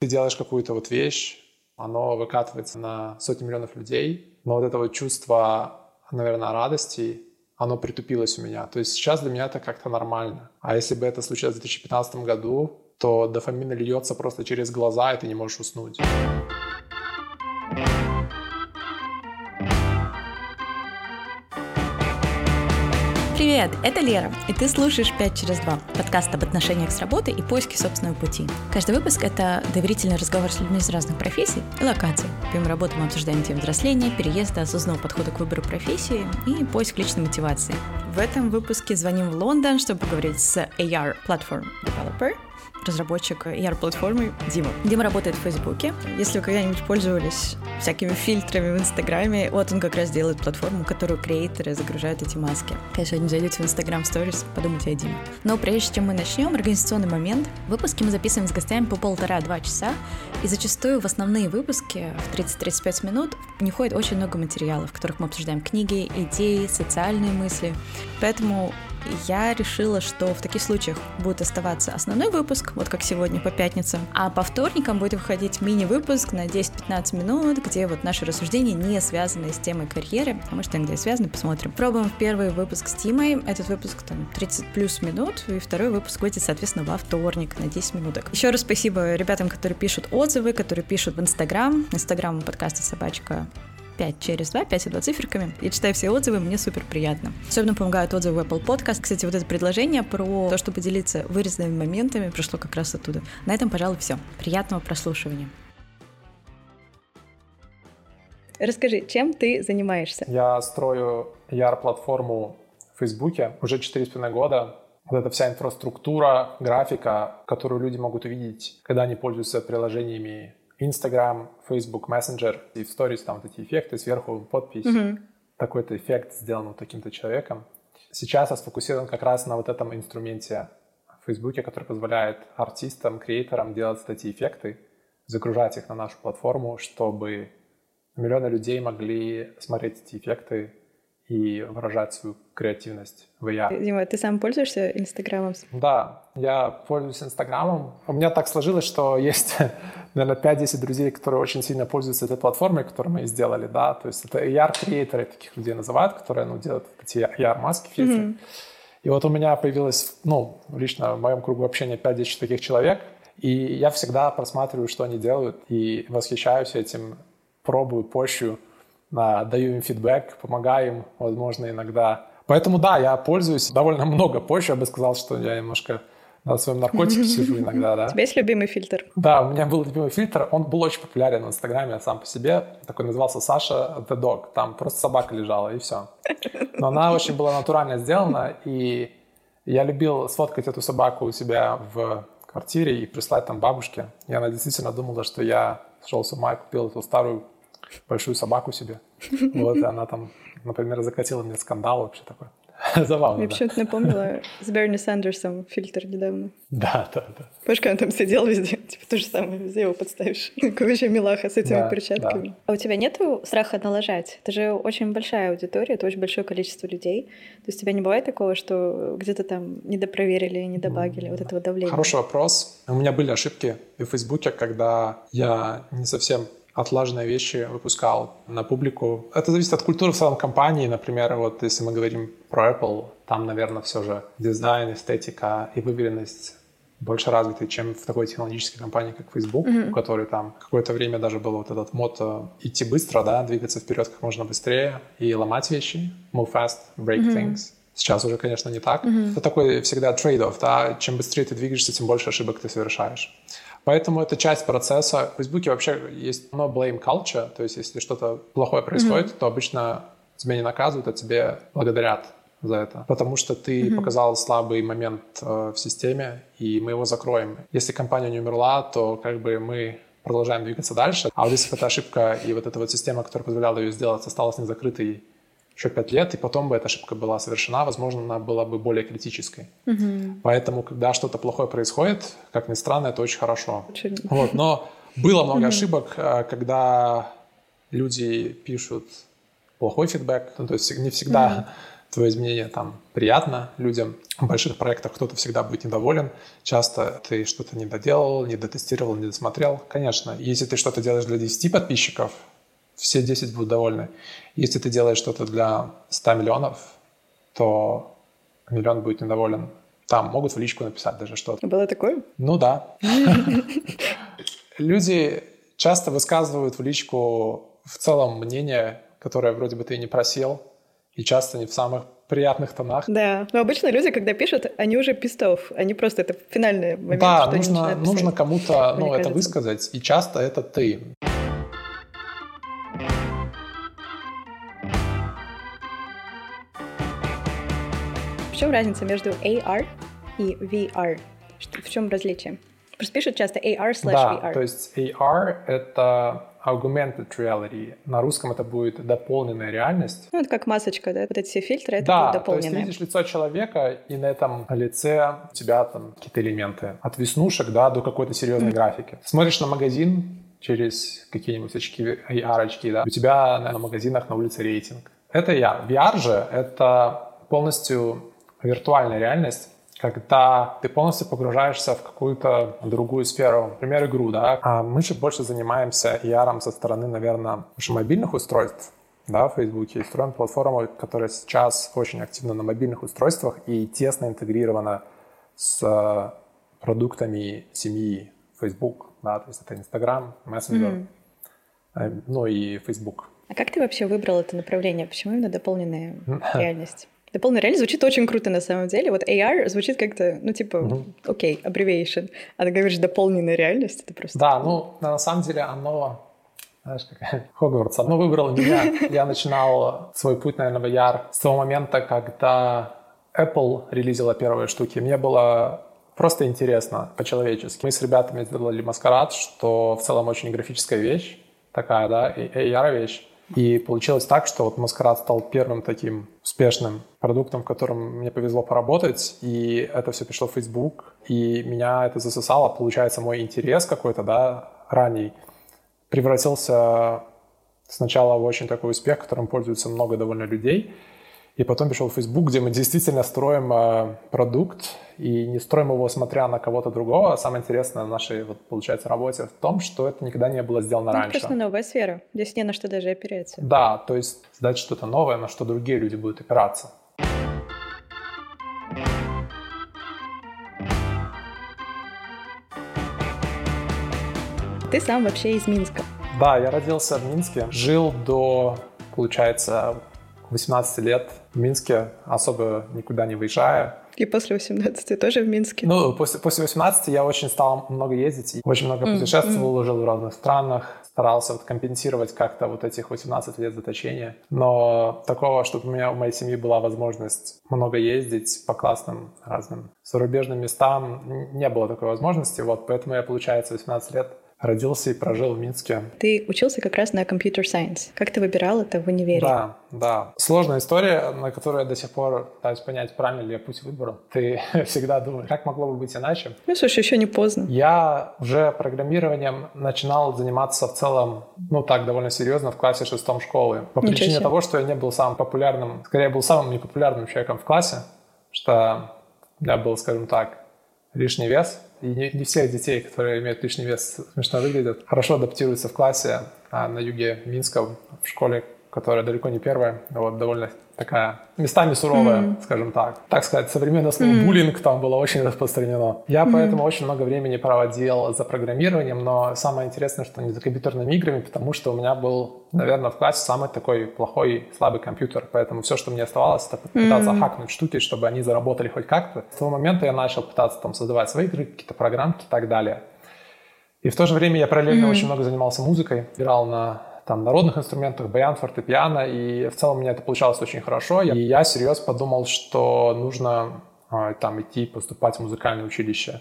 Ты делаешь какую-то вот вещь, оно выкатывается на сотни миллионов людей, но вот это вот чувство, наверное, радости, оно притупилось у меня. То есть сейчас для меня это как-то нормально. А если бы это случилось в 2015 году, то дофамин льется просто через глаза, и ты не можешь уснуть. Привет, это Лера, и ты слушаешь «5 через 2» — подкаст об отношениях с работой и поиске собственного пути. Каждый выпуск — это доверительный разговор с людьми из разных профессий и локаций. Помимо работы мы обсуждаем темы взросления, переезда, осознанного подхода к выбору профессии и поиск личной мотивации. В этом выпуске звоним в Лондон, чтобы поговорить с AR Platform Developer — разработчик ER-платформы Дима. Дима работает в Фейсбуке. Если вы когда-нибудь пользовались всякими фильтрами в Инстаграме, вот он как раз делает платформу, которую креаторы загружают эти маски. Когда сегодня зайдете в Инстаграм Stories, подумайте о Диме. Но прежде чем мы начнем, организационный момент. Выпуски мы записываем с гостями по полтора-два часа, и зачастую в основные выпуски в 30-35 минут не ходит очень много материалов, в которых мы обсуждаем книги, идеи, социальные мысли. Поэтому я решила, что в таких случаях будет оставаться основной выпуск, вот как сегодня по пятницам, а по вторникам будет выходить мини-выпуск на 10-15 минут, где вот наши рассуждения не связаны с темой карьеры, а может иногда и связаны, посмотрим. Пробуем первый выпуск с Тимой, этот выпуск там 30 плюс минут, и второй выпуск выйдет, соответственно, во вторник на 10 минуток. Еще раз спасибо ребятам, которые пишут отзывы, которые пишут в Инстаграм, Инстаграм подкаста собачка 5 через 2, 5 и 2 циферками. Я читаю все отзывы, мне супер приятно. Особенно помогают отзывы в Apple Podcast. Кстати, вот это предложение про то, чтобы делиться вырезанными моментами, пришло как раз оттуда. На этом, пожалуй, все. Приятного прослушивания. Расскажи, чем ты занимаешься? Я строю ER-платформу в Фейсбуке уже 4,5 года. Вот эта вся инфраструктура, графика, которую люди могут увидеть, когда они пользуются приложениями Instagram, Facebook Messenger и в сторис там вот эти эффекты, сверху подпись. Mm-hmm. Такой-то эффект сделан вот таким-то человеком. Сейчас я сфокусирован как раз на вот этом инструменте в Фейсбуке, который позволяет артистам, креаторам делать эти эффекты, загружать их на нашу платформу, чтобы миллионы людей могли смотреть эти эффекты и выражать свою креативность в VR. Дима, ты сам пользуешься Инстаграмом? Да, я пользуюсь Инстаграмом. У меня так сложилось, что есть, наверное, 5-10 друзей, которые очень сильно пользуются этой платформой, которую мы сделали, да, то есть это AR-креаторы, таких людей называют, которые, ну, делают эти AR-маски, фильтры. Mm-hmm. И вот у меня появилось, ну, лично в моем кругу общения 5-10 таких человек, и я всегда просматриваю, что они делают, и восхищаюсь этим, пробую, пощу, даю им фидбэк, помогаю им, возможно, иногда. Поэтому да, я пользуюсь довольно много позже, я бы сказал, что я немножко на своем наркотике сижу иногда, да. У тебя есть любимый фильтр? Да, у меня был любимый фильтр, он был очень популярен в Инстаграме сам по себе, такой назывался Саша The Dog, там просто собака лежала и все. Но она очень была натурально сделана, и я любил сфоткать эту собаку у себя в квартире и прислать там бабушке. И она действительно думала, что я сошел с ума и купил эту старую большую собаку себе. Вот, и она там, например, закатила мне скандал вообще такой. Забавно, Я да. почему-то напомнила с Берни Сандерсом фильтр недавно. Да, да, да. Помнишь, когда он там сидел везде? Типа то же самое, везде его подставишь. Какой вообще милаха с этими да, перчатками. Да. А у тебя нет страха налажать? Это же очень большая аудитория, это очень большое количество людей. То есть у тебя не бывает такого, что где-то там недопроверили, недобагили, mm. вот этого давления? Хороший вопрос. У меня были ошибки и в Фейсбуке, когда я не совсем отлаженные вещи выпускал на публику. Это зависит от культуры в целом компании. Например, вот если мы говорим про Apple, там, наверное, все же дизайн, эстетика и выверенность больше развиты, чем в такой технологической компании, как Facebook, mm-hmm. у которой там какое-то время даже был вот этот мод э, идти быстро, да, двигаться вперед как можно быстрее и ломать вещи, move fast, break mm-hmm. things. Сейчас уже, конечно, не так. Mm-hmm. Это такой всегда trade-off, да, чем быстрее ты двигаешься, тем больше ошибок ты совершаешь. Поэтому это часть процесса. В Facebook-е вообще есть no blame culture, то есть если что-то плохое происходит, mm-hmm. то обычно тебя не наказывают, а тебе благодарят за это, потому что ты mm-hmm. показал слабый момент э, в системе, и мы его закроем. Если компания не умерла, то как бы мы продолжаем двигаться дальше. А вот если эта ошибка и вот эта вот система, которая позволяла ее сделать, осталась не закрытой еще пять лет, и потом бы эта ошибка была совершена, возможно, она была бы более критической. Угу. Поэтому, когда что-то плохое происходит, как ни странно, это очень хорошо. Очень. Вот, но было много угу. ошибок, э, когда люди пишут плохой фидбэк, ну, то есть не всегда твое изменение там приятно людям. В больших проектах кто-то всегда будет недоволен. Часто ты что-то не доделал, не дотестировал, не досмотрел. Конечно, если ты что-то делаешь для 10 подписчиков, все 10 будут довольны. Если ты делаешь что-то для 100 миллионов, то миллион будет недоволен. Там могут в личку написать даже что-то. Было такое? Ну да. Люди часто высказывают в личку в целом мнение, которое вроде бы ты не просил, и часто не в самых приятных тонах. Да, но обычно люди, когда пишут, они уже пистов, они просто это финальный момент, Да, что нужно, нужно кому-то ну, это высказать, и часто это ты. Чем разница между AR и VR? В чем различие? Просто пишут часто AR slash да, VR. то есть AR — это augmented reality. На русском это будет дополненная реальность. Ну, это как масочка, да? Вот эти все фильтры, это да, будет дополненное. то есть видишь лицо человека, и на этом лице у тебя там какие-то элементы. От веснушек, да, до какой-то серьезной mm. графики. Смотришь на магазин через какие-нибудь очки, AR-очки, да, у тебя на, на магазинах на улице рейтинг. Это VR. VR же — это полностью виртуальная реальность, когда ты полностью погружаешься в какую-то другую сферу, например, игру, да. А мы же больше занимаемся ER со стороны, наверное, мобильных устройств, да, в Фейсбуке, и строим платформу, которая сейчас очень активна на мобильных устройствах и тесно интегрирована с продуктами семьи Facebook, да, то есть это Instagram, Messenger, mm-hmm. ну и Facebook. А как ты вообще выбрал это направление? Почему именно дополненная реальность? Дополненная реальность звучит очень круто на самом деле. Вот AR звучит как-то, ну, типа, окей, okay, abbreviation. А ты говоришь дополненная реальность, это просто... Да, ну, на самом деле оно, знаешь, как Хогвартс, оно выбрало меня. Я начинал свой путь, наверное, в AR с того момента, когда Apple релизила первые штуки. Мне было просто интересно, по-человечески. Мы с ребятами сделали маскарад, что в целом очень графическая вещь, такая, да, AR-вещь. И получилось так, что вот Маскарад стал первым таким успешным продуктом, в котором мне повезло поработать, и это все пришло в Facebook, и меня это засосало, получается, мой интерес какой-то, да, ранний, превратился сначала в очень такой успех, которым пользуется много довольно людей, и потом пришел в Facebook, где мы действительно строим э, продукт, и не строим его, смотря на кого-то другого. Самое интересное в нашей, вот, получается, работе в том, что это никогда не было сделано ну, раньше. Это просто новая сфера. Здесь не на что даже опираться. Да, то есть создать что-то новое, на что другие люди будут опираться. Ты сам вообще из Минска. Да, я родился в Минске, жил до, получается, 18 лет в Минске, особо никуда не выезжая. И после 18 тоже в Минске? Ну, после, после 18 я очень стал много ездить, очень много путешествовал, mm-hmm. жил в разных странах, старался вот компенсировать как-то вот этих 18 лет заточения. Но такого, чтобы у меня, у моей семьи была возможность много ездить по классным разным зарубежным местам, не было такой возможности. Вот, поэтому я, получается, 18 лет Родился и прожил в Минске. Ты учился как раз на computer science. Как ты выбирал это в универе? Да, да. Сложная история, на которую я до сих пор пытаюсь понять, правильно ли я путь выбрал. Ты всегда думаешь, как могло бы быть иначе? Ну, слушай, еще не поздно. Я уже программированием начинал заниматься в целом, ну так, довольно серьезно в классе шестом школы. По Ничего причине себе. того, что я не был самым популярным, скорее, был самым непопулярным человеком в классе, что я был, скажем так, лишний вес, и не, не всех детей, которые имеют лишний вес, смешно выглядят, хорошо адаптируются в классе. А на юге Минска в школе, которая далеко не первая, вот довольно такая местами суровая, mm-hmm. скажем так. Так сказать, современное слово mm-hmm. буллинг там было очень распространено. Я mm-hmm. поэтому очень много времени проводил за программированием, но самое интересное, что не за компьютерными играми, потому что у меня был, наверное, в классе самый такой плохой, слабый компьютер, поэтому все, что мне оставалось, это пытаться mm-hmm. хакнуть штуки, чтобы они заработали хоть как-то. С того момента я начал пытаться там создавать свои игры, какие-то программки и так далее. И в то же время я параллельно mm-hmm. очень много занимался музыкой, играл на там, народных инструментах, баян, фортепиано, и в целом у меня это получалось очень хорошо. И я серьезно подумал, что нужно а, там идти поступать в музыкальное училище.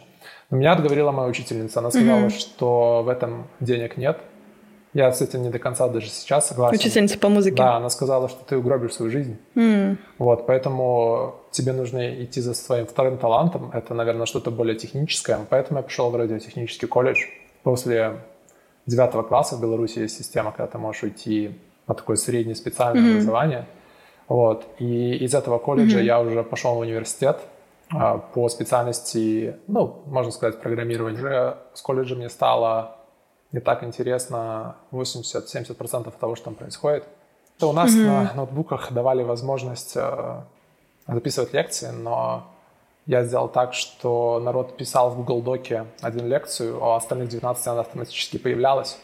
Но меня отговорила моя учительница. Она сказала, mm-hmm. что в этом денег нет. Я с этим не до конца даже сейчас согласен. Учительница по музыке. Да, она сказала, что ты угробишь свою жизнь. Mm. Вот, поэтому тебе нужно идти за своим вторым талантом. Это, наверное, что-то более техническое. Поэтому я пошел в радиотехнический колледж. После девятого класса в Беларуси есть система, когда ты можешь уйти на такое среднее специальное mm-hmm. образование. Вот. И из этого колледжа mm-hmm. я уже пошел в университет а, по специальности, ну, можно сказать, программирование. Уже с колледжа мне стало не так интересно 80-70% того, что там происходит. То у нас mm-hmm. на ноутбуках давали возможность э, записывать лекции, но я сделал так, что народ писал в Google Доке один лекцию, а остальных 19 она автоматически появлялась.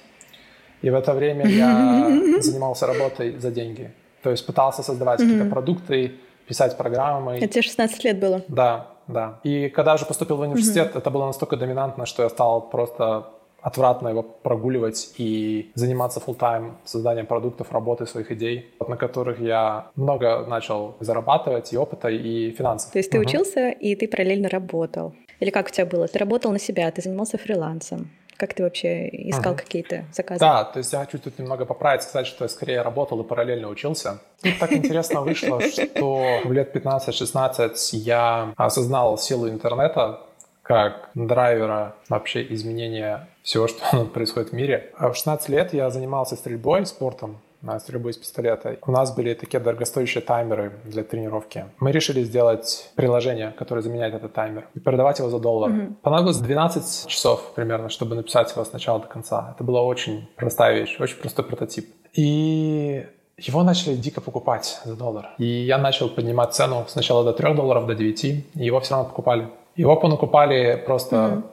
И в это время я занимался работой за деньги. То есть пытался создавать какие-то продукты, писать программы. Это тебе 16 лет было? Да, да. И когда уже поступил в университет, это было настолько доминантно, что я стал просто отвратно его прогуливать и заниматься full тайм созданием продуктов, работой своих идей, на которых я много начал зарабатывать и опыта, и финансов. То есть ты угу. учился, и ты параллельно работал? Или как у тебя было? Ты работал на себя, ты занимался фрилансом? Как ты вообще искал угу. какие-то заказы? Да, то есть я хочу тут немного поправить, сказать, что я скорее работал и параллельно учился. Тут так интересно вышло, что в лет 15-16 я осознал силу интернета как драйвера вообще изменения всего, что происходит в мире. А в 16 лет я занимался стрельбой, спортом, на стрельбу из пистолета. У нас были такие дорогостоящие таймеры для тренировки. Мы решили сделать приложение, которое заменяет этот таймер, и продавать его за доллар. Mm-hmm. Понадобилось 12 часов примерно, чтобы написать его с начала до конца. Это была очень простая вещь, очень простой прототип. И его начали дико покупать за доллар. И я начал поднимать цену сначала до 3 долларов, до 9, и его все равно покупали. Его понакупали просто mm-hmm.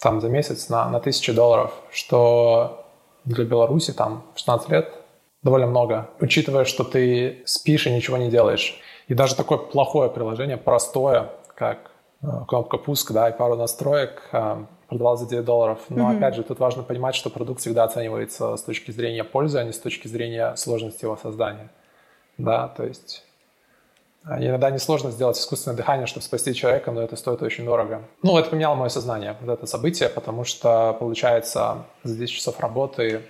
там за месяц на, на тысячу долларов, что для Беларуси там 16 лет довольно много, учитывая, что ты спишь и ничего не делаешь. И даже такое плохое приложение, простое, как э, кнопка пуск, да, и пару настроек, э, продавал за 9 долларов. Но mm-hmm. опять же, тут важно понимать, что продукт всегда оценивается с точки зрения пользы, а не с точки зрения сложности его создания. Да, то есть э, Иногда несложно сделать искусственное дыхание, чтобы спасти человека, но это стоит очень дорого. Ну, это поменяло мое сознание, вот это событие, потому что, получается, за 10 часов работы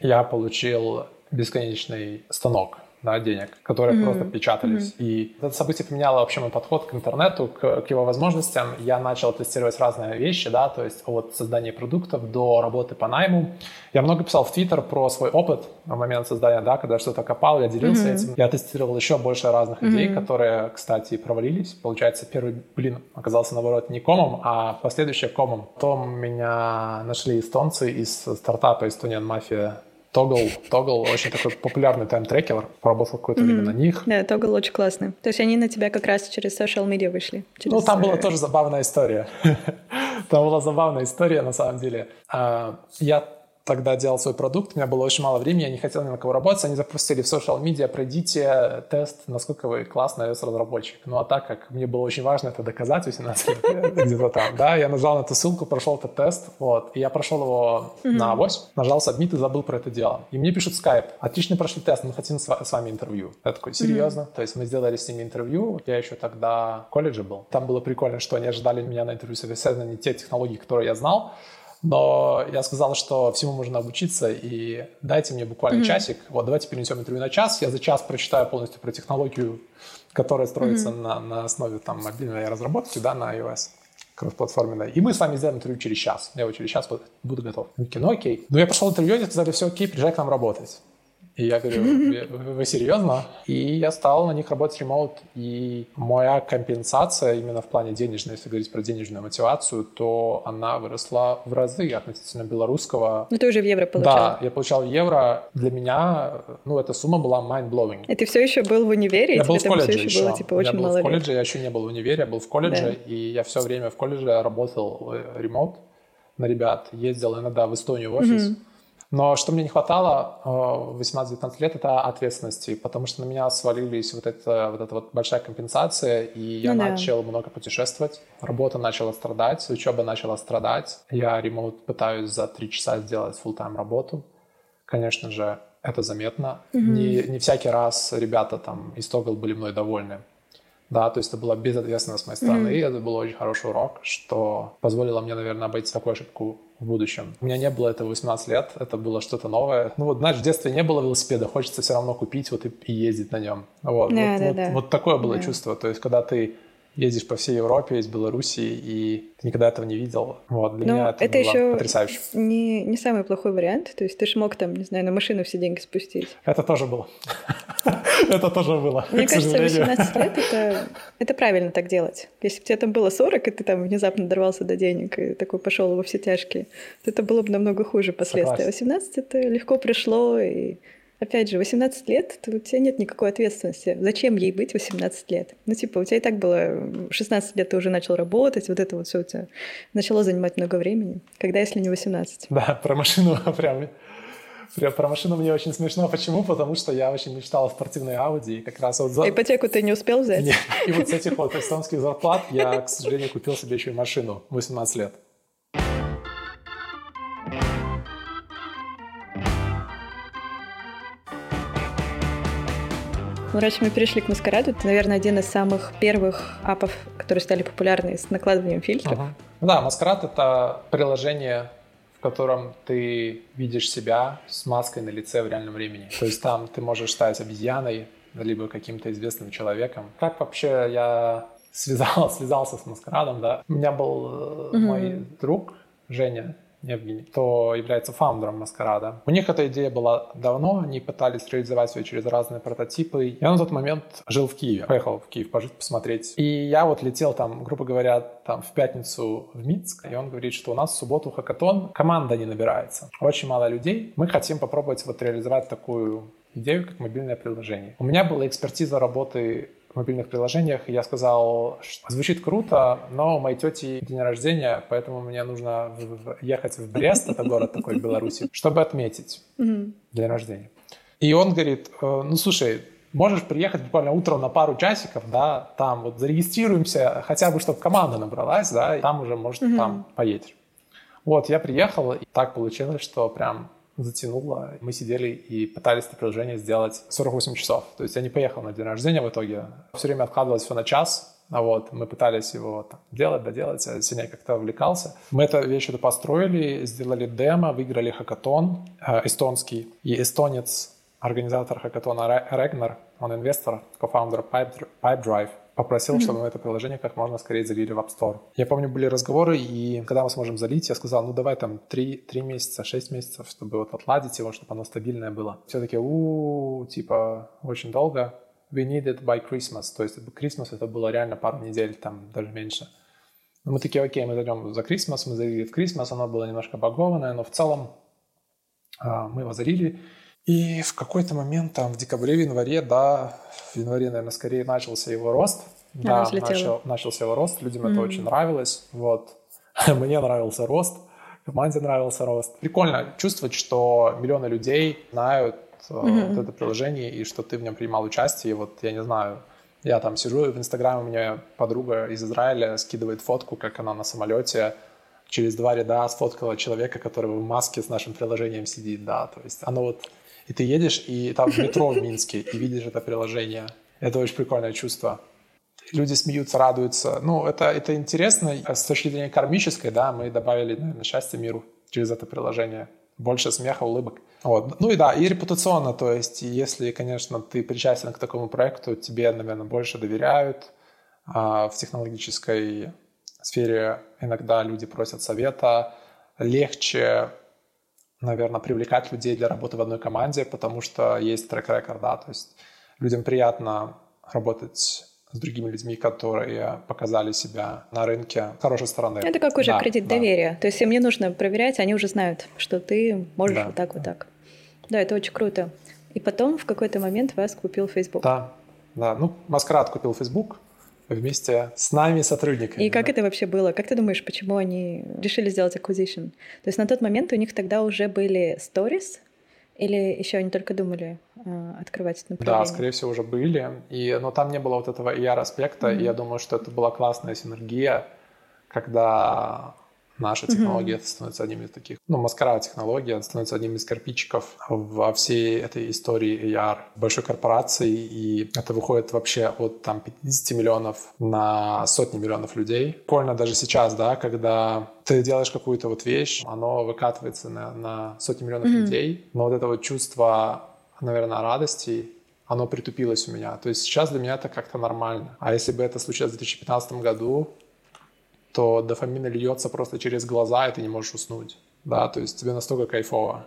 я получил бесконечный станок да, денег, которые mm-hmm. просто печатались. Mm-hmm. И это событие поменяло вообще мой подход к интернету, к, к его возможностям. Я начал тестировать разные вещи, да, то есть от создания продуктов до работы по найму. Я много писал в Твиттер про свой опыт в момент создания, да, когда что-то копал, я делился mm-hmm. этим. Я тестировал еще больше разных mm-hmm. идей, которые, кстати, провалились. Получается, первый блин оказался, наоборот, не комом, а последующий комом. Потом меня нашли эстонцы из стартапа Estonian Mafia Toggle, Toggle очень такой популярный тайм-трекер, поработал какое-то mm-hmm. время на них. Да, Toggle очень классный. То есть они на тебя как раз через social media вышли? Через... Ну, там была тоже забавная история. там была забавная история, на самом деле. А, я тогда делал свой продукт, у меня было очень мало времени, я не хотел ни на кого работать, они запустили в social media, пройдите тест, насколько вы классный iOS-разработчик. Ну а так как мне было очень важно это доказать 18 лет, где-то там, да, я нажал на эту ссылку, прошел этот тест, вот, и я прошел его на авось, нажал submit и забыл про это дело. И мне пишут Skype, отлично прошли тест, мы хотим с вами интервью. Я такой, серьезно? То есть мы сделали с ними интервью, я еще тогда в колледже был. Там было прикольно, что они ожидали меня на интервью совершенно не те технологии, которые я знал, но я сказал, что всему можно обучиться, и дайте мне буквально mm-hmm. часик. Вот давайте перенесем интервью на час. Я за час прочитаю полностью про технологию, которая строится mm-hmm. на, на основе там, мобильной разработки, да, на iOS платформенной. И мы с вами сделаем интервью через час. Я его через час буду, готов. Ну, окей. Ну, я пошел интервью, они сказали, все окей, приезжай к нам работать. И я говорю, вы, вы серьезно? И я стал на них работать ремоут. И моя компенсация именно в плане денежной, если говорить про денежную мотивацию, то она выросла в разы относительно белорусского. Ну ты уже в евро получал? Да, я получал евро. Для меня, ну, эта сумма была mind-blowing. И ты все еще был в универе? Я был в колледже еще. еще. Было, типа, очень я был мало в колледже, я еще не был в универе, я был в колледже, да. и я все время в колледже работал ремоут на ребят. Ездил иногда в Эстонию в офис. Mm-hmm но что мне не хватало э, в 18-19 лет, это ответственности, потому что на меня свалились вот эта вот, эта вот большая компенсация, и я ну, начал да. много путешествовать. Работа начала страдать, учеба начала страдать. Я ремонт пытаюсь за три часа сделать full тайм работу. Конечно же, это заметно. Mm-hmm. Не, не всякий раз ребята там из Тогл были мной довольны. Да, то есть это была безответственность с моей стороны, mm-hmm. и это был очень хороший урок, что позволило мне, наверное, обойти такую ошибку в будущем. У меня не было этого 18 лет, это было что-то новое. Ну вот, знаешь, в детстве не было велосипеда, хочется все равно купить вот и, и ездить на нем. Вот, да, вот, да, вот, да. вот такое было да. чувство. То есть, когда ты ездишь по всей Европе, из Белоруссии, и ты никогда этого не видел. Вот, для Но меня это, это было еще потрясающе. Не, не самый плохой вариант. То есть ты же мог там, не знаю, на машину все деньги спустить. Это тоже было. Это тоже было, Мне кажется, сожалению. 18 лет это, это правильно так делать. Если бы тебе там было 40, и ты там внезапно дорвался до денег и такой пошел во все тяжкие, то это было бы намного хуже последствия. Согласен. 18 это легко пришло, и опять же, 18 лет, то у тебя нет никакой ответственности. Зачем ей быть 18 лет? Ну, типа, у тебя и так было 16 лет, ты уже начал работать, вот это вот все у тебя начало занимать много времени. Когда, если не 18? Да, про машину прям... Прям про машину мне очень смешно. Почему? Потому что я очень мечтал о спортивной Ауди. И как раз вот за... Ипотеку ты не успел взять? Нет. И вот с этих вот эстонских зарплат я, к сожалению, купил себе еще и машину в 18 лет. Раз мы перешли к маскараду, это, наверное, один из самых первых апов, которые стали популярны с накладыванием фильтров. Ага. Да, маскарад — это приложение, в котором ты видишь себя с маской на лице в реальном времени. То есть там ты можешь стать обезьяной, либо каким-то известным человеком. Как вообще я связал, связался с маскарадом, да? У меня был э, мой друг Женя, Евгений, кто является фаундером Маскарада. У них эта идея была давно, они пытались реализовать ее через разные прототипы. Я на тот момент жил в Киеве, поехал в Киев пожить, посмотреть. И я вот летел там, грубо говоря, там в пятницу в Минск, и он говорит, что у нас в субботу хакатон, команда не набирается. Очень мало людей. Мы хотим попробовать вот реализовать такую идею, как мобильное приложение. У меня была экспертиза работы мобильных приложениях, и я сказал, что звучит круто, но у моей тети день рождения, поэтому мне нужно в- в- ехать в Брест, это город такой в Беларуси, чтобы отметить день рождения. И он говорит, «Э, ну слушай, можешь приехать буквально утром на пару часиков, да, там вот зарегистрируемся, хотя бы, чтобы команда набралась, да, и там уже, может, там поедешь. Вот, я приехал, и так получилось, что прям затянуло. Мы сидели и пытались это приложение сделать 48 часов. То есть я не поехал на день рождения в итоге. Все время откладывалось все на час. А вот мы пытались его там, делать, доделать, а Сеня как-то увлекался. Мы эту вещь это построили, сделали демо, выиграли хакатон э, эстонский. И эстонец, организатор хакатона Ре- Регнер, он инвестор, кофаундер Pipe, Pipedrive, попросил, чтобы мы это приложение как можно скорее залили в App Store. Я помню, были разговоры, и когда мы сможем залить, я сказал, ну давай там 3, 3 месяца, 6 месяцев, чтобы вот отладить его, чтобы оно стабильное было. Все таки у типа, очень долго. We need it by Christmas. То есть Christmas это было реально пару недель, там даже меньше. Мы такие, окей, мы зайдем за Christmas, мы залили в Christmas, оно было немножко багованное, но в целом а, мы его залили. И в какой-то момент, там, в декабре, в январе, да, в январе, наверное, скорее начался его рост. Да, начал, начался его рост, людям это очень нравилось, вот. Мне нравился рост, команде нравился рост. Прикольно чувствовать, что миллионы людей знают э, вот это приложение, и что ты в нем принимал участие. И вот, я не знаю, я там сижу, и в Инстаграме у меня подруга из Израиля скидывает фотку, как она на самолете через два ряда сфоткала человека, который в маске с нашим приложением сидит, да, то есть оно вот... И ты едешь, и там в метро в Минске, и видишь это приложение. Это очень прикольное чувство. Люди смеются, радуются. Ну, это, это интересно. А С точки зрения кармической, да, мы добавили, наверное, счастье миру через это приложение. Больше смеха, улыбок. Вот. Ну и да, и репутационно, то есть если, конечно, ты причастен к такому проекту, тебе, наверное, больше доверяют. А в технологической сфере иногда люди просят совета. Легче, наверное, привлекать людей для работы в одной команде, потому что есть трек-рекорд, да, то есть людям приятно работать с другими людьми, которые показали себя на рынке с хорошей стороны. Это как уже Да, кредит да. доверия. То есть если мне нужно проверять, они уже знают, что ты можешь Да. вот так, вот так. Да, это очень круто. И потом в какой-то момент вас купил Facebook. Да, да. Ну, Маскарад купил Facebook вместе с нами, сотрудниками. И как да. это вообще было? Как ты думаешь, почему они решили сделать acquisition? То есть на тот момент у них тогда уже были stories, или еще они только думали э, открывать это Да, направление? скорее всего, уже были. И, но там не было вот этого ER-аспекта, и я думаю, что это была классная синергия, когда наша технология становится одним из таких, ну, маскарад технология становится одним из кирпичиков во всей этой истории AR большой корпорации, и это выходит вообще от там 50 миллионов на сотни миллионов людей. Прикольно даже сейчас, да, когда ты делаешь какую-то вот вещь, оно выкатывается на, на сотни миллионов людей, но вот это вот чувство, наверное, радости оно притупилось у меня. То есть сейчас для меня это как-то нормально. А если бы это случилось в 2015 году, то дофамин льется просто через глаза, и ты не можешь уснуть. Да, то есть тебе настолько кайфово.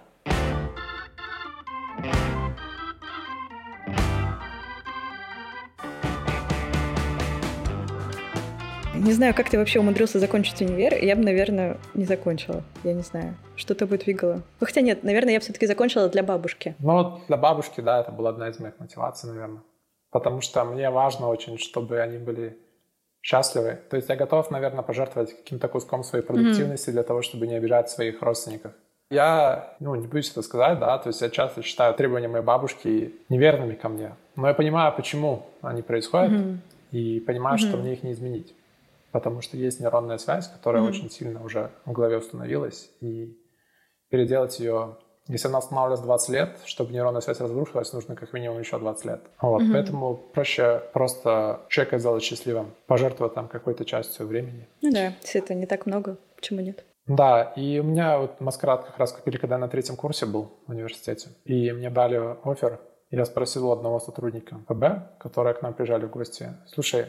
Не знаю, как ты вообще умудрился закончить универ. Я бы, наверное, не закончила. Я не знаю. Что-то бы двигало. Ну, хотя нет, наверное, я все-таки закончила для бабушки. Ну, вот для бабушки, да, это была одна из моих мотиваций, наверное. Потому что мне важно очень, чтобы они были счастливы. То есть я готов, наверное, пожертвовать каким-то куском своей продуктивности mm-hmm. для того, чтобы не обижать своих родственников. Я, ну, не боюсь это сказать, да, то есть я часто считаю требования моей бабушки неверными ко мне. Но я понимаю, почему они происходят, mm-hmm. и понимаю, mm-hmm. что мне их не изменить потому что есть нейронная связь, которая mm-hmm. очень сильно уже в голове установилась, и переделать ее, если она останавливалась 20 лет, чтобы нейронная связь разрушилась, нужно как минимум еще 20 лет. Вот, mm-hmm. поэтому проще просто человека сделать счастливым, пожертвовать там какой-то частью времени. Ну да, если это не так много, почему нет? Да, и у меня вот маскарад как раз купили, когда я на третьем курсе был в университете. И мне дали офер. Я спросил у одного сотрудника ПБ, которые к нам приезжали в гости, слушай,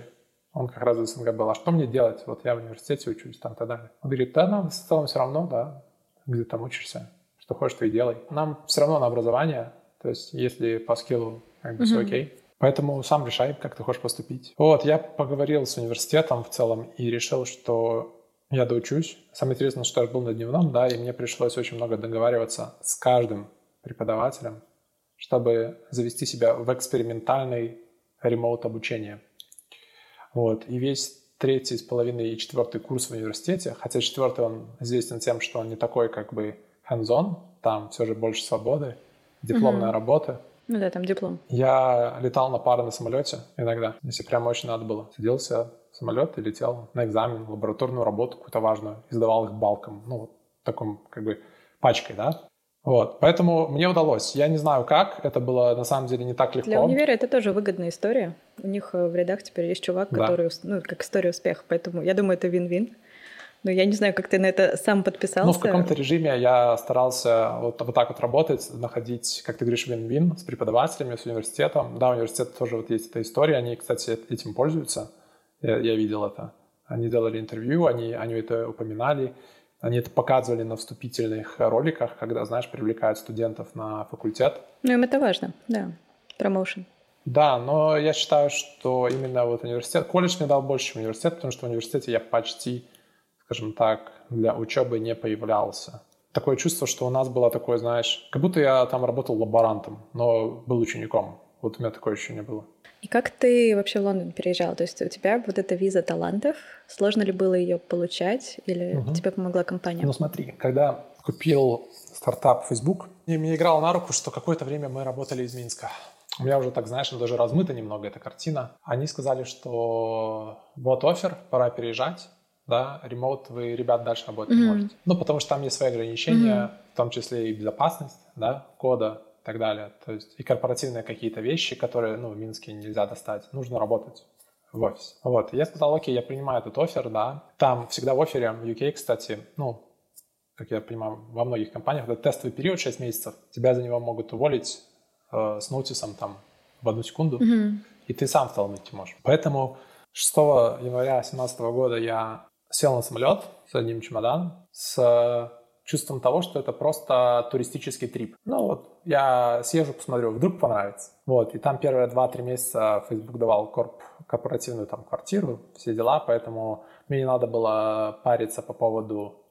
он как раз из СНГ был. А что мне делать? Вот я в университете учусь, там, и так далее. Он говорит, да, нам в целом все равно, да, где там учишься. Что хочешь, то и делай. Нам все равно на образование. То есть, если по скиллу как бы mm-hmm. все окей. Поэтому сам решай, как ты хочешь поступить. Вот, я поговорил с университетом в целом и решил, что я доучусь. Самое интересное, что я был на дневном, да, и мне пришлось очень много договариваться с каждым преподавателем, чтобы завести себя в экспериментальный ремоут обучение. Вот. И весь третий с половиной и четвертый курс в университете, хотя четвертый он известен тем, что он не такой как бы hands-on, там все же больше свободы, дипломная mm-hmm. работа. Ну да, там диплом. Я летал на пары на самолете иногда, если прям очень надо было. Садился в самолет и летел на экзамен, лабораторную работу какую-то важную, издавал их балком, ну, таком как бы пачкой, да. Вот, поэтому мне удалось. Я не знаю как, это было на самом деле не так легко. Для универа это тоже выгодная история. У них э, в рядах теперь есть чувак, да. который, ну, как история успеха, поэтому я думаю, это вин-вин. Но я не знаю, как ты на это сам подписался. Ну, в каком-то режиме я старался вот, вот так вот работать, находить, как ты говоришь, вин-вин с преподавателями, с университетом. Да, университет тоже вот есть эта история, они, кстати, этим пользуются. Я, я видел это. Они делали интервью, они, они это упоминали. Они это показывали на вступительных роликах, когда, знаешь, привлекают студентов на факультет. Ну, им это важно, да, промоушен. Да, но я считаю, что именно вот университет, колледж мне дал больше, чем университет, потому что в университете я почти, скажем так, для учебы не появлялся. Такое чувство, что у нас было такое, знаешь, как будто я там работал лаборантом, но был учеником. Вот у меня такое ощущение было. И как ты вообще в Лондон переезжал? То есть у тебя вот эта виза талантов, сложно ли было ее получать или угу. тебе помогла компания? Ну смотри, когда купил стартап Facebook, и мне играло на руку, что какое-то время мы работали из Минска. У меня уже так, знаешь, даже размыта немного эта картина. Они сказали, что вот офер, пора переезжать, да, ремоут вы, ребят, дальше работать mm-hmm. не можете. Ну, потому что там есть свои ограничения, mm-hmm. в том числе и безопасность, да, кода, и так далее. То есть и корпоративные какие-то вещи, которые, ну, в Минске нельзя достать. Нужно работать в офис. Вот. я сказал, окей, я принимаю этот офер, да. Там всегда в офере, в UK, кстати, ну, как я понимаю, во многих компаниях, это тестовый период 6 месяцев. Тебя за него могут уволить э, с нотисом там в одну секунду, mm-hmm. и ты сам в идти можешь. Поэтому 6 января 2017 года я сел на самолет с одним чемоданом, с чувством того, что это просто туристический трип. Ну вот, я съезжу, посмотрю, вдруг понравится. Вот, и там первые 2-3 месяца Facebook давал корп, корпоративную там квартиру, все дела, поэтому мне не надо было париться по поводу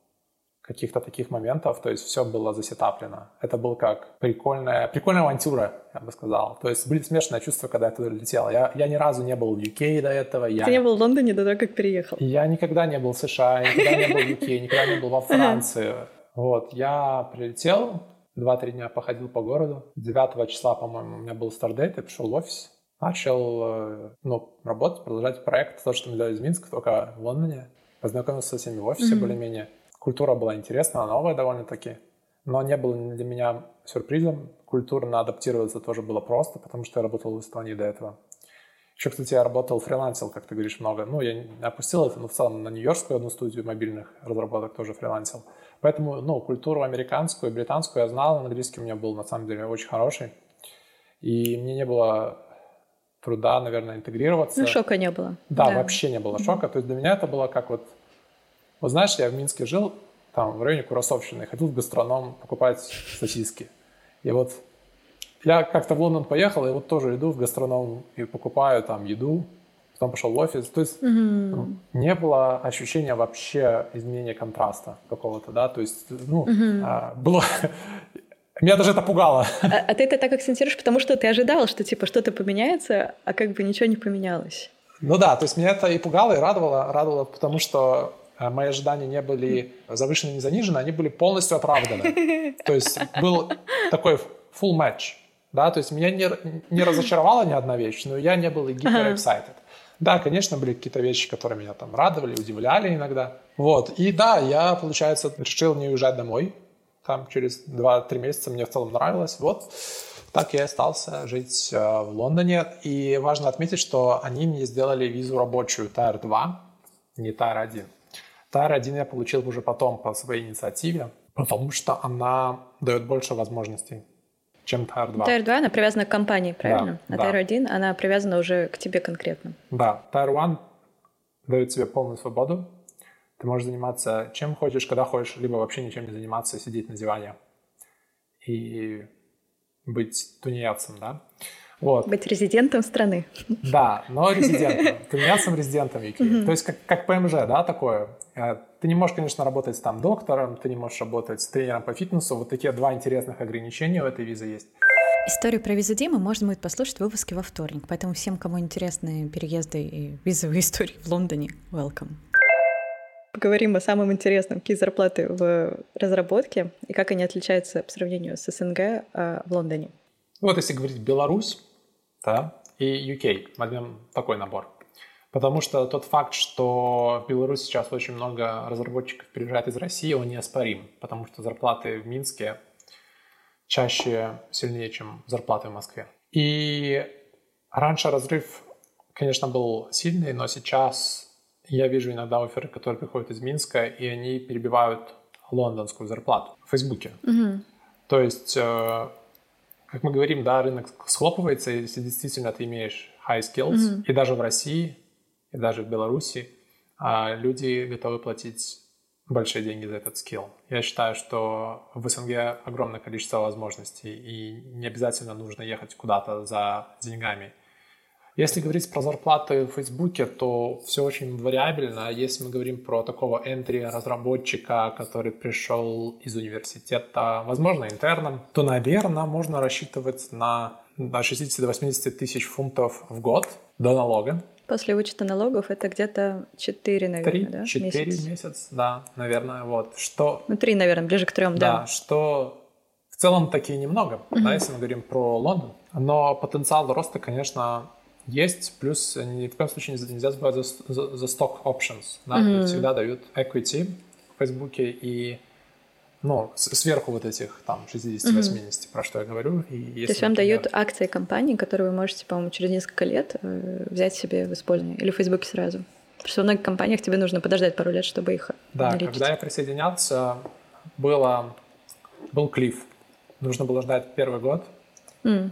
каких-то таких моментов, то есть все было засетаплено. Это был как прикольная, прикольная авантюра, я бы сказал. То есть были смешанные чувства, когда я туда летел. Я, я ни разу не был в UK до этого. Я... Ты не был в Лондоне до того, как переехал? Я никогда не был в США, никогда не был в UK, никогда не был во Франции. Вот, я прилетел, два-три дня походил по городу. 9 числа, по-моему, у меня был стардейт, я пришел в офис, начал э, ну, работать, продолжать проект, то, что мы делали из Минска, только в Лондоне. Познакомился со всеми в офисе mm-hmm. более-менее. Культура была интересная, новая довольно-таки. Но не было для меня сюрпризом. Культурно адаптироваться тоже было просто, потому что я работал в Эстонии до этого. Еще, кстати, я работал, фрилансил, как ты говоришь, много. Ну, я опустил это, но в целом на нью-йоркскую одну студию мобильных разработок тоже фрилансил. Поэтому, ну, культуру американскую и британскую я знал, английский у меня был, на самом деле, очень хороший. И мне не было труда, наверное, интегрироваться. Ну, шока не было. Да, да. вообще не было шока. То есть для меня это было как вот... Вот знаешь, я в Минске жил, там, в районе Курасовщины, ходил в гастроном покупать сосиски. И вот я как-то в Лондон поехал, и вот тоже иду в гастроном и покупаю там еду, потом пошел в офис. То есть mm-hmm. не было ощущения вообще изменения контраста какого-то, да, то есть, ну, mm-hmm. а, было... Меня даже это пугало. А, а ты это так акцентируешь, потому что ты ожидал, что типа что-то поменяется, а как бы ничего не поменялось. Ну да, то есть меня это и пугало, и радовало. Радовало, потому что а мои ожидания не были завышены, не занижены, они были полностью оправданы. То есть был такой full match, да, то есть меня не, не разочаровала ни одна вещь, но я не был и гипер. Да, конечно, были какие-то вещи, которые меня там радовали, удивляли иногда. Вот, и да, я, получается, решил не уезжать домой. Там через 2-3 месяца мне в целом нравилось, вот. Так я остался жить э, в Лондоне. И важно отметить, что они мне сделали визу рабочую TR2, не TR1. TAR-1 я получил уже потом по своей инициативе, потому что она дает больше возможностей, чем TAR-2. TAR-2, она привязана к компании, правильно? Да, а да. TAR-1, она привязана уже к тебе конкретно. Да, TAR-1 дает тебе полную свободу. Ты можешь заниматься чем хочешь, когда хочешь, либо вообще ничем не заниматься, сидеть на диване и быть тунеядцем, да? Вот. Быть резидентом страны. Да, но резидентом. Тунеядцем резидентом UK. То есть как, как ПМЖ, да, такое. Э, ты не можешь, конечно, работать там доктором, ты не можешь работать с тренером по фитнесу. Вот такие два интересных ограничения у этой визы есть. Историю про визу Димы можно будет послушать в выпуске во вторник, поэтому всем, кому интересны переезды и визовые истории в Лондоне, welcome. Поговорим о самом интересном, какие зарплаты в разработке и как они отличаются по сравнению с СНГ а, в Лондоне. Вот если говорить Беларусь да, и UK, возьмем такой набор. Потому что тот факт, что в Беларуси сейчас очень много разработчиков приезжает из России, он неоспорим. Потому что зарплаты в Минске чаще сильнее, чем зарплаты в Москве. И раньше разрыв, конечно, был сильный, но сейчас я вижу иногда оферы, которые приходят из Минска, и они перебивают лондонскую зарплату в Фейсбуке. Угу. То есть, э, как мы говорим, да, рынок схлопывается, если действительно ты имеешь high skills, угу. и даже в России и даже в Беларуси а, люди готовы платить большие деньги за этот скилл. Я считаю, что в СНГ огромное количество возможностей, и не обязательно нужно ехать куда-то за деньгами. Если говорить про зарплаты в Фейсбуке, то все очень вариабельно. Если мы говорим про такого entry разработчика, который пришел из университета, возможно, интерном, то, наверное, можно рассчитывать на, на 60 до 80 тысяч фунтов в год до налога. После вычета налогов это где-то 4, наверное, 3, да? 4 месяц. месяц, да, наверное, вот. Что... Ну, 3, наверное, ближе к 3, да. Да, что в целом таки немного, uh-huh. да, если мы говорим про Лондон. Но потенциал роста, конечно, есть. Плюс ни в коем случае нельзя забывать за, за, за stock options, да, uh-huh. всегда дают equity в Фейсбуке и ну, сверху вот этих там 60-80, mm-hmm. про что я говорю. И если, То есть вам например... дают акции компании, которые вы можете, по-моему, через несколько лет э, взять себе в использование или в Фейсбуке сразу? Потому что в многих компаниях тебе нужно подождать пару лет, чтобы их Да, наличить. когда я присоединялся, было, был клифф. Нужно было ждать первый год. Mm.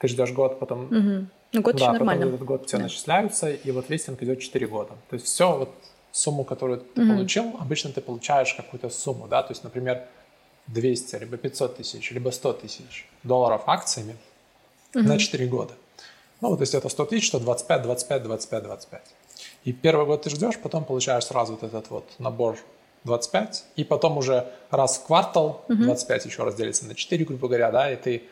Ты ждешь год, потом... Mm-hmm. Ну, год да, еще нормально. этот год все да. начисляются, и вот листинг идет 4 года. То есть все вот сумму, которую ты mm-hmm. получил, обычно ты получаешь какую-то сумму, да, то есть, например, 200, либо 500 тысяч, либо 100 тысяч долларов акциями mm-hmm. на 4 года. Ну, вот если это 100 тысяч, то 25, 25, 25, 25. И первый год ты ждешь, потом получаешь сразу вот этот вот набор 25, и потом уже раз в квартал mm-hmm. 25 еще раз делится на 4, грубо говоря, да, и ты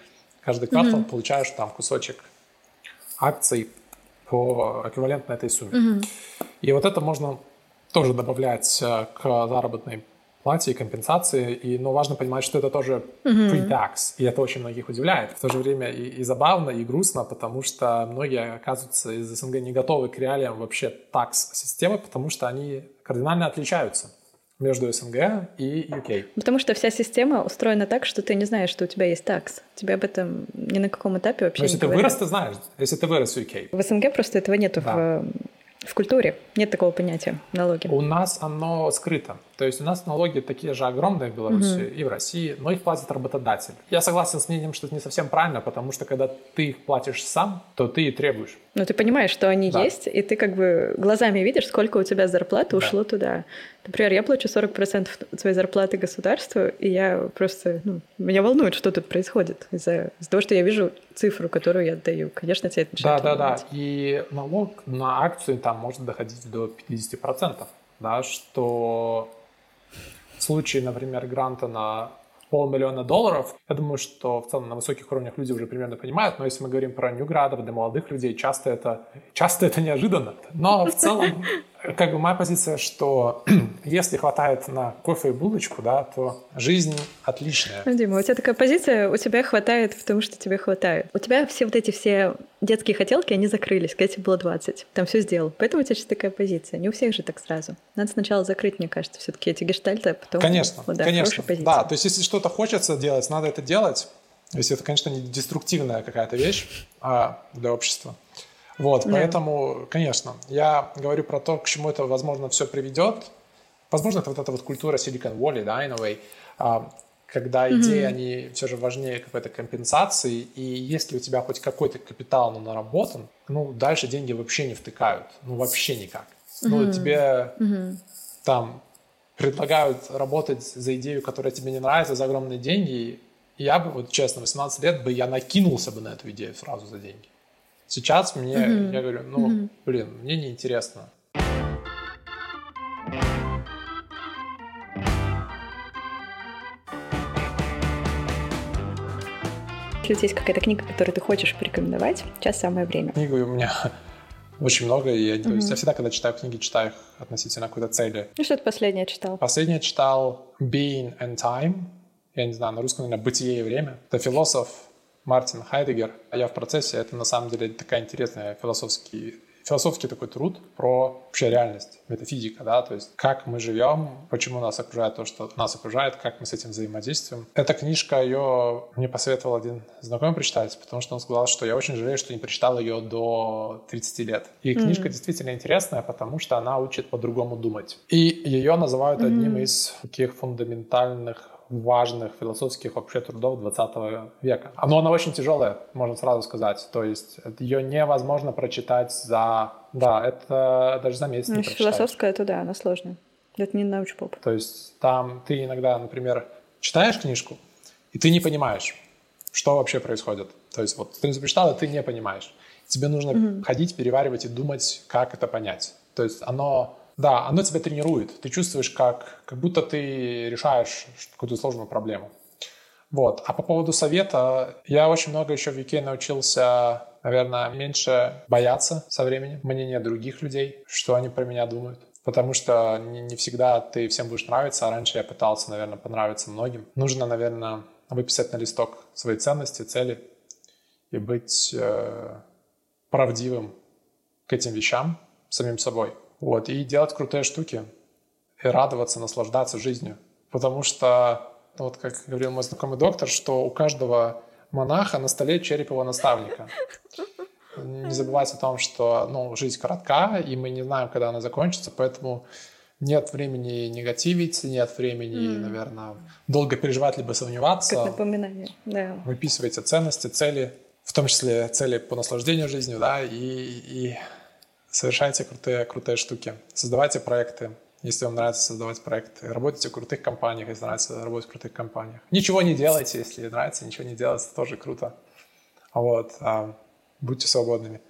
каждый квартал mm-hmm. получаешь там кусочек акций по эквивалентной этой сумме. Mm-hmm. И вот это можно тоже добавлять э, к заработной плате и компенсации. И, но важно понимать, что это тоже mm-hmm. pre-tax, и это очень многих удивляет. В то же время и, и забавно, и грустно, потому что многие оказываются из СНГ не готовы к реалиям вообще такс-системы, потому что они кардинально отличаются между СНГ и UK. Потому что вся система устроена так, что ты не знаешь, что у тебя есть такс. Тебе об этом ни на каком этапе вообще Но если не ты говорят. вырос, ты знаешь. Если ты вырос в UK. В СНГ просто этого нету да. в в культуре нет такого понятия налоги. У нас оно скрыто. То есть у нас налоги такие же огромные в Беларуси mm-hmm. и в России, но их платит работодатель. Я согласен с мнением, что это не совсем правильно, потому что когда ты их платишь сам, то ты и требуешь. Но ты понимаешь, что они да. есть, и ты как бы глазами видишь, сколько у тебя зарплаты да. ушло туда. Например, я плачу 40% своей зарплаты государству, и я просто... Ну, меня волнует, что тут происходит из-за, из того, что я вижу цифру, которую я отдаю. Конечно, тебе это начинает Да, да, да. И налог на акцию там может доходить до 50%. Да, что в случае, например, гранта на полмиллиона долларов. Я думаю, что в целом на высоких уровнях люди уже примерно понимают, но если мы говорим про ньюградов, для молодых людей, часто это, часто это неожиданно. Но в целом как бы моя позиция, что если хватает на кофе и булочку, да, то жизнь отличная. Ну, Дима, у тебя такая позиция, у тебя хватает, потому что тебе хватает. У тебя все вот эти все детские хотелки, они закрылись, когда тебе было 20. Там все сделал. Поэтому у тебя сейчас такая позиция. Не у всех же так сразу. Надо сначала закрыть, мне кажется, все-таки эти гештальты, а потом... Конечно, вот, да, конечно. Да, то есть если что-то хочется делать, надо это делать. Если это, конечно, не деструктивная какая-то вещь а для общества. Вот, да. поэтому, конечно, я говорю про то, к чему это, возможно, все приведет. Возможно, это вот эта вот культура Silicon Valley, да, in a way, а, когда идеи, mm-hmm. они все же важнее какой-то компенсации, и если у тебя хоть какой-то капитал, но наработан, ну, дальше деньги вообще не втыкают, ну, вообще никак. Mm-hmm. Ну, тебе mm-hmm. там предлагают работать за идею, которая тебе не нравится, за огромные деньги, и я бы, вот честно, 18 лет бы я накинулся бы на эту идею сразу за деньги. Сейчас мне, mm-hmm. я говорю, ну, mm-hmm. блин, мне неинтересно. Если у тебя есть какая-то книга, которую ты хочешь порекомендовать, сейчас самое время. Книгу у меня очень много, и я, mm-hmm. я всегда, когда читаю книги, читаю их относительно какой-то цели. Ну, что ты последнее читал? Последнее читал Being and Time. Я не знаю, на русском, наверное, «Бытие и время». Это философ Мартин Хайдегер. Я в процессе. Это на самом деле такая интересная философский философский такой труд про вообще реальность, метафизика, да, то есть как мы живем, почему нас окружает то, что нас окружает, как мы с этим взаимодействуем. Эта книжка, ее мне посоветовал один знакомый прочитать, потому что он сказал, что я очень жалею, что не прочитал ее до 30 лет. И книжка mm-hmm. действительно интересная, потому что она учит по-другому думать. И ее называют mm-hmm. одним из таких фундаментальных важных философских вообще трудов 20 века. Но она очень тяжелая, можно сразу сказать. То есть ее невозможно прочитать за... Да, это даже за месяц ну, не Философская, это да, она сложная. Это не научпоп. То есть там ты иногда, например, читаешь книжку, и ты не понимаешь, что вообще происходит. То есть вот ты прочитал, и ты не понимаешь. Тебе нужно угу. ходить, переваривать и думать, как это понять. То есть оно да, оно тебя тренирует. Ты чувствуешь, как, как будто ты решаешь какую-то сложную проблему. Вот. А по поводу совета, я очень много еще в UK научился, наверное, меньше бояться со временем мнения других людей, что они про меня думают. Потому что не, не всегда ты всем будешь нравиться, а раньше я пытался, наверное, понравиться многим. Нужно, наверное, выписать на листок свои ценности, цели и быть э, правдивым к этим вещам самим собой. Вот, и делать крутые штуки, и радоваться, наслаждаться жизнью. Потому что, вот как говорил мой знакомый доктор, что у каждого монаха на столе череп его наставника. Не забывайте о том, что ну, жизнь коротка, и мы не знаем, когда она закончится, поэтому нет времени негативить, нет времени, mm. наверное, долго переживать либо сомневаться. Как напоминание, да. Выписывайте ценности, цели, в том числе цели по наслаждению жизнью, да, и, и совершайте крутые, крутые штуки, создавайте проекты, если вам нравится создавать проекты, работайте в крутых компаниях, если нравится работать в крутых компаниях. Ничего не делайте, если нравится, ничего не делать, это тоже круто. Вот, а, будьте свободными.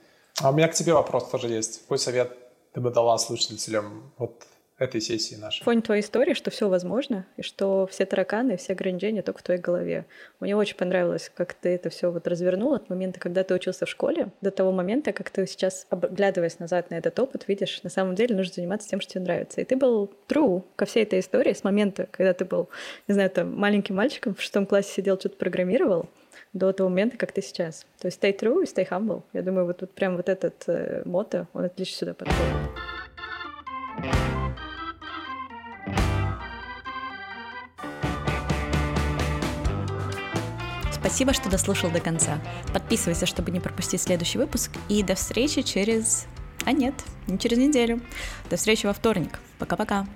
А у меня к тебе вопрос тоже есть. Какой совет ты бы дала слушателям вот этой сессии нашей. Фон твоей истории, что все возможно, и что все тараканы, все ограничения только в твоей голове. Мне очень понравилось, как ты это все вот развернул от момента, когда ты учился в школе, до того момента, как ты сейчас, оглядываясь назад на этот опыт, видишь, на самом деле нужно заниматься тем, что тебе нравится. И ты был true ко всей этой истории с момента, когда ты был, не знаю, там, маленьким мальчиком, в шестом классе сидел, что-то программировал, до того момента, как ты сейчас. То есть stay true и stay humble. Я думаю, вот, вот прям вот этот э, мото, он отлично сюда подходит. Спасибо, что дослушал до конца. Подписывайся, чтобы не пропустить следующий выпуск. И до встречи через... А нет, не через неделю. До встречи во вторник. Пока-пока.